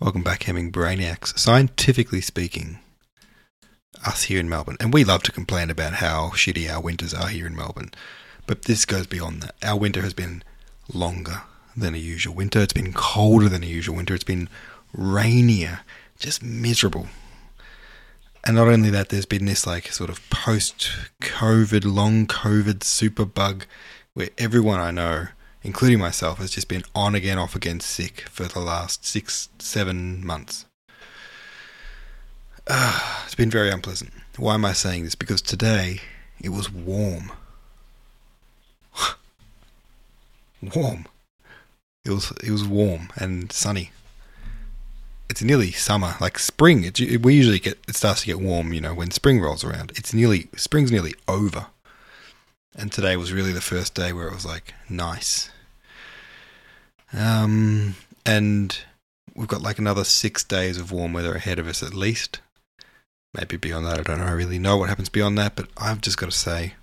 Welcome back, Hemming Brainiacs. Scientifically speaking, us here in Melbourne, and we love to complain about how shitty our winters are here in Melbourne, but this goes beyond that. Our winter has been longer than a usual winter. It's been colder than a usual winter. It's been rainier, just miserable. And not only that, there's been this like sort of post COVID, long COVID super bug where everyone I know including myself, has just been on again, off again sick for the last six, seven months. Uh, it's been very unpleasant. Why am I saying this? Because today it was warm. warm. It was it was warm and sunny. It's nearly summer, like spring. It, we usually get it starts to get warm, you know, when spring rolls around. It's nearly spring's nearly over. And today was really the first day where it was like nice. Um, and we've got like another six days of warm weather ahead of us at least. Maybe beyond that, I don't know. I really know what happens beyond that, but I've just got to say,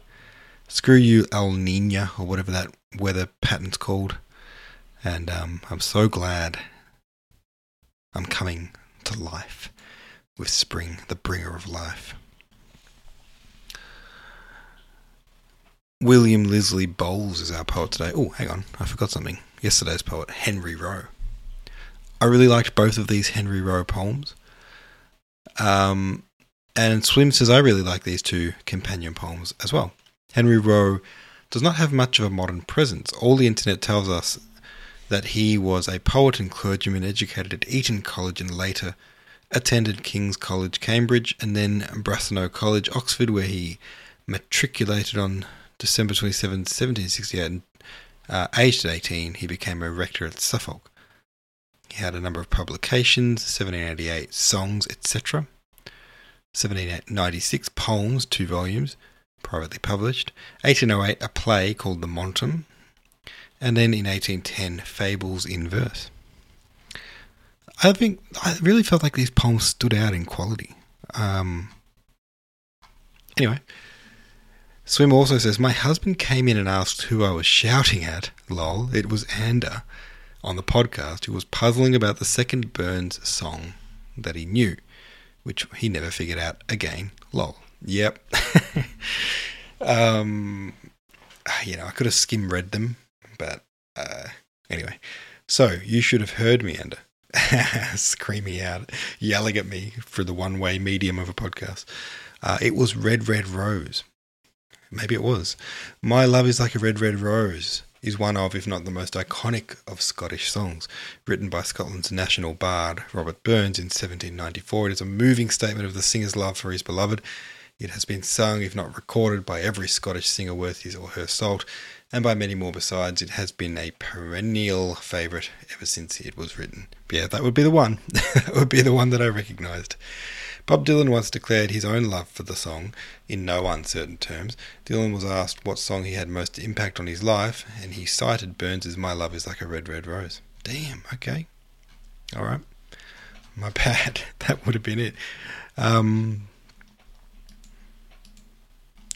screw you, El Nino, or whatever that weather pattern's called. And um, I'm so glad I'm coming to life with spring, the bringer of life. William Leslie Bowles is our poet today. Oh, hang on, I forgot something. Yesterday's poet, Henry Rowe. I really liked both of these Henry Rowe poems. Um, and Swim says I really like these two companion poems as well. Henry Rowe does not have much of a modern presence. All the internet tells us that he was a poet and clergyman educated at Eton College and later attended King's College, Cambridge, and then Brasenose College, Oxford, where he matriculated on December 27, 1768, and uh, aged at 18, he became a rector at Suffolk. He had a number of publications 1788 songs, etc., 1796 poems, two volumes, privately published, 1808 a play called The Montem, and then in 1810 Fables in Verse. I think I really felt like these poems stood out in quality. Um, anyway, Swim also says, My husband came in and asked who I was shouting at. Lol. It was Ander on the podcast who was puzzling about the second Burns song that he knew, which he never figured out again. Lol. Yep. um, you know, I could have skim read them, but uh, anyway. So you should have heard me, Ander. screaming out, yelling at me for the one way medium of a podcast. Uh, it was Red Red Rose Maybe it was. My Love is Like a Red, Red Rose is one of, if not the most iconic of Scottish songs. Written by Scotland's national bard, Robert Burns, in 1794, it is a moving statement of the singer's love for his beloved. It has been sung, if not recorded, by every Scottish singer worth his or her salt, and by many more besides. It has been a perennial favourite ever since it was written. But yeah, that would be the one. that would be the one that I recognised. Bob Dylan once declared his own love for the song in no uncertain terms. Dylan was asked what song he had most impact on his life, and he cited Burns's My Love is Like a Red, Red Rose. Damn, okay. All right. My bad. That would have been it. Um,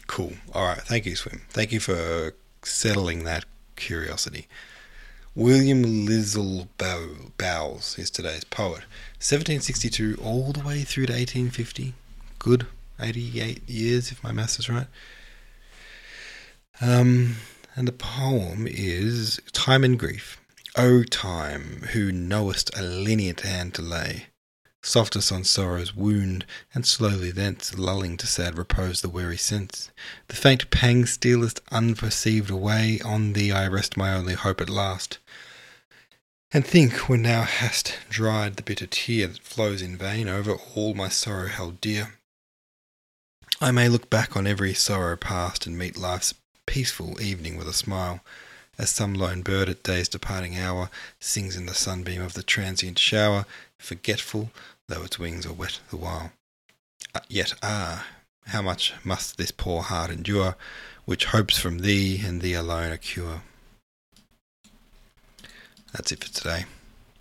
cool. All right. Thank you, Swim. Thank you for settling that curiosity. William Lisle Bowles is today's poet. 1762 all the way through to 1850. Good 88 years, if my maths is right. Um, and the poem is Time and Grief. O time, who knowest a lenient hand to lay, softest on sorrow's wound, and slowly thence lulling to sad repose the weary sense. The faint pang stealest unperceived away, on thee I rest my only hope at last. And think, when thou hast dried the bitter tear that flows in vain over all my sorrow held dear, I may look back on every sorrow past and meet life's peaceful evening with a smile, as some lone bird at day's departing hour sings in the sunbeam of the transient shower, forgetful, though its wings are wet the while. Uh, yet, ah, how much must this poor heart endure, which hopes from thee and thee alone a cure? That's it for today.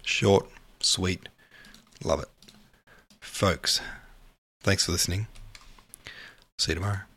Short, sweet, love it. Folks, thanks for listening. See you tomorrow.